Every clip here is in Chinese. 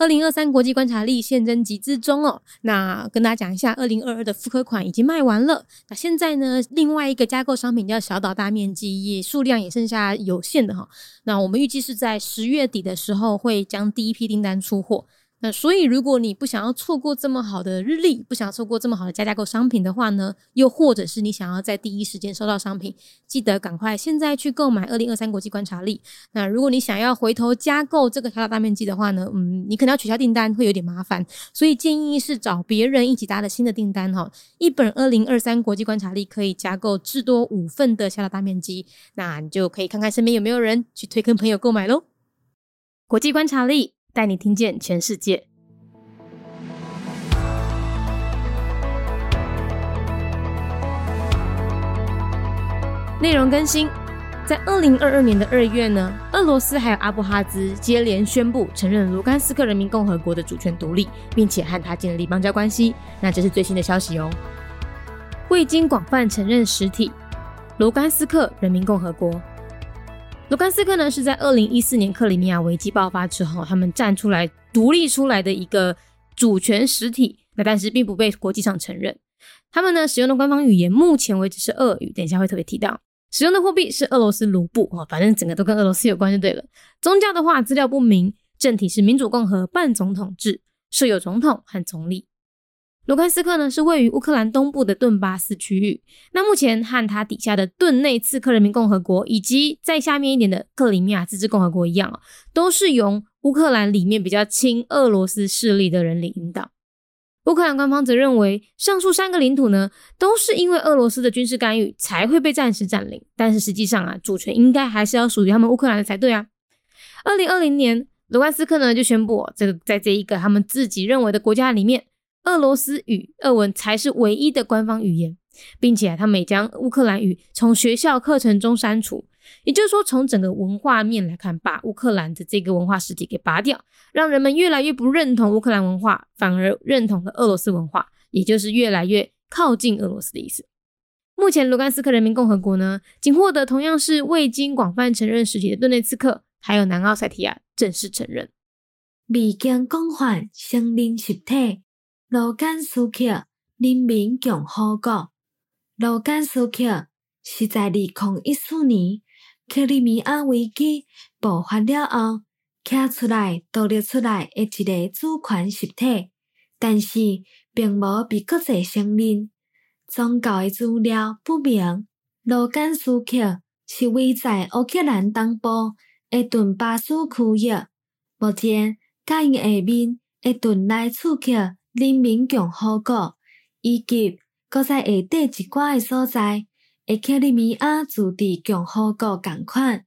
二零二三国际观察力现征集之中哦。那跟大家讲一下，二零二二的复刻款已经卖完了。那现在呢，另外一个加购商品叫小岛大面积，也数量也剩下有限的哈。那我们预计是在十月底的时候会将第一批订单出货。那所以，如果你不想要错过这么好的日历，不想错过这么好的加价购商品的话呢，又或者是你想要在第一时间收到商品，记得赶快现在去购买二零二三国际观察力。那如果你想要回头加购这个小大面积的话呢，嗯，你可能要取消订单，会有点麻烦，所以建议是找别人一起搭的新的订单哈。一本二零二三国际观察力可以加购至多五份的小大面积，那你就可以看看身边有没有人去推跟朋友购买喽。国际观察力。带你听见全世界。内容更新，在二零二二年的二月呢，俄罗斯还有阿布哈兹接连宣布承认卢甘斯克人民共和国的主权独立，并且和他建立邦交关系。那这是最新的消息哦。未经广泛承认实体，卢甘斯克人民共和国。卢甘斯克呢，是在二零一四年克里米亚危机爆发之后，他们站出来独立出来的一个主权实体。那但是并不被国际上承认。他们呢使用的官方语言，目前为止是俄语。等一下会特别提到，使用的货币是俄罗斯卢布哦，反正整个都跟俄罗斯有关就对了。宗教的话，资料不明。政体是民主共和半总统制，设有总统和总理。卢甘斯克呢是位于乌克兰东部的顿巴斯区域。那目前和它底下的顿内茨克人民共和国，以及在下面一点的克里米亚自治共和国一样啊，都是由乌克兰里面比较亲俄罗斯势力的人领导。乌克兰官方则认为，上述三个领土呢，都是因为俄罗斯的军事干预才会被暂时占领。但是实际上啊，主权应该还是要属于他们乌克兰的才对啊。二零二零年，卢甘斯克呢就宣布，这个在这一个他们自己认为的国家里面。俄罗斯语、俄文才是唯一的官方语言，并且他们将乌克兰语从学校课程中删除。也就是说，从整个文化面来看，把乌克兰的这个文化实体给拔掉，让人们越来越不认同乌克兰文化，反而认同了俄罗斯文化，也就是越来越靠近俄罗斯的意思。目前，卢甘斯克人民共和国呢，仅获得同样是未经广泛承认实体的顿内茨克，还有南奥塞提亚正式承认，未经广泛承认实体。卢甘斯克人民共和国，卢甘斯克是在二零一四年克里米亚危机爆发了后，站出来独立出来的一个主权实体，但是并无被国际承认。宗教的资料不明。卢甘斯克是位在乌克兰东部的顿巴斯区域，目前甲因下面的顿内茨克。人民共和国以及搁在下底一寡诶所在，诶克里米亚自治共和国共款，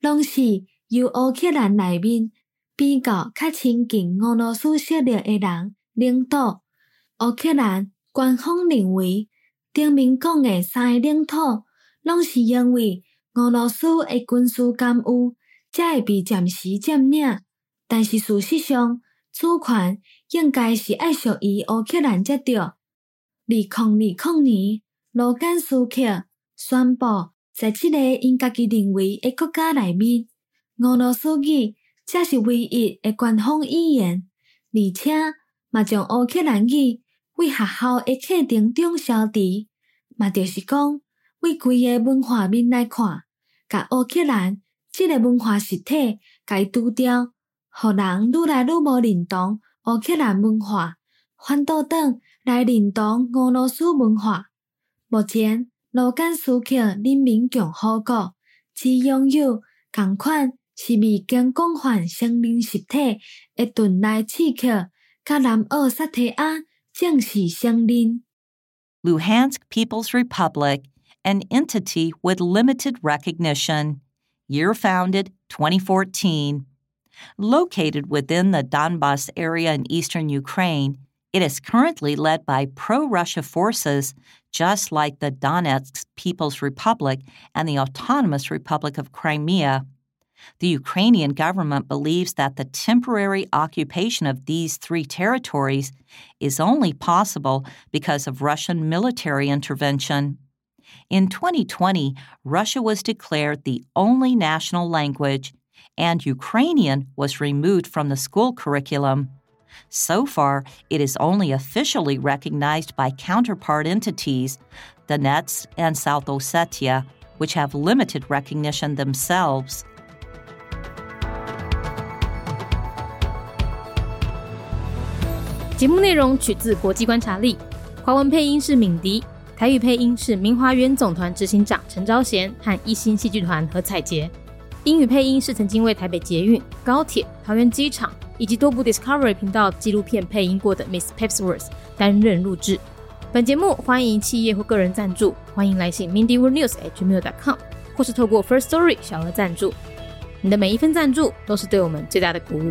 拢是由乌克兰内面比较较亲近俄罗斯势力诶人领导。乌克兰官方认为，顶面讲诶三个领土，拢是因为俄罗斯诶军事干预，才会被暂时占领。但是事实上，主权应该是爱属于乌克兰才对。二零二零年，罗甘斯克宣布，在即个因家己认为的国家内面，俄罗斯语才是唯一的官方语言，而且嘛将乌克兰语为学校的课程中消除。嘛就是讲，为规个文化面来看，甲乌克兰即个文化实体该除掉。互人愈来愈无认同乌克兰文化，反倒转来认同俄罗斯文化。目前，卢甘斯克人民共和国只拥有共款是未经广泛承认实体的顿内茨克，甲南奥塞梯亚正式承认。Luhansk People's Republic, an entity with limited recognition. Year founded 2014. Located within the Donbas area in eastern Ukraine, it is currently led by pro Russia forces, just like the Donetsk People's Republic and the Autonomous Republic of Crimea. The Ukrainian government believes that the temporary occupation of these three territories is only possible because of Russian military intervention. In 2020, Russia was declared the only national language and Ukrainian was removed from the school curriculum. So far, it is only officially recognized by counterpart entities, Donetsk and South Ossetia, which have limited recognition themselves. 节目内容取自国际观察力，华文配音是敏迪，台语配音是明华园总团执行长陈昭贤和一星戏剧团何彩杰， 英语配音是曾经为台北捷运、高铁、桃园机场以及多部 Discovery 频道纪录片配音过的 Miss Pepsworth 担任录制。本节目欢迎企业或个人赞助，欢迎来信 mindyworldnews@gmail.com，或是透过 First Story 小额赞助。你的每一份赞助都是对我们最大的鼓舞。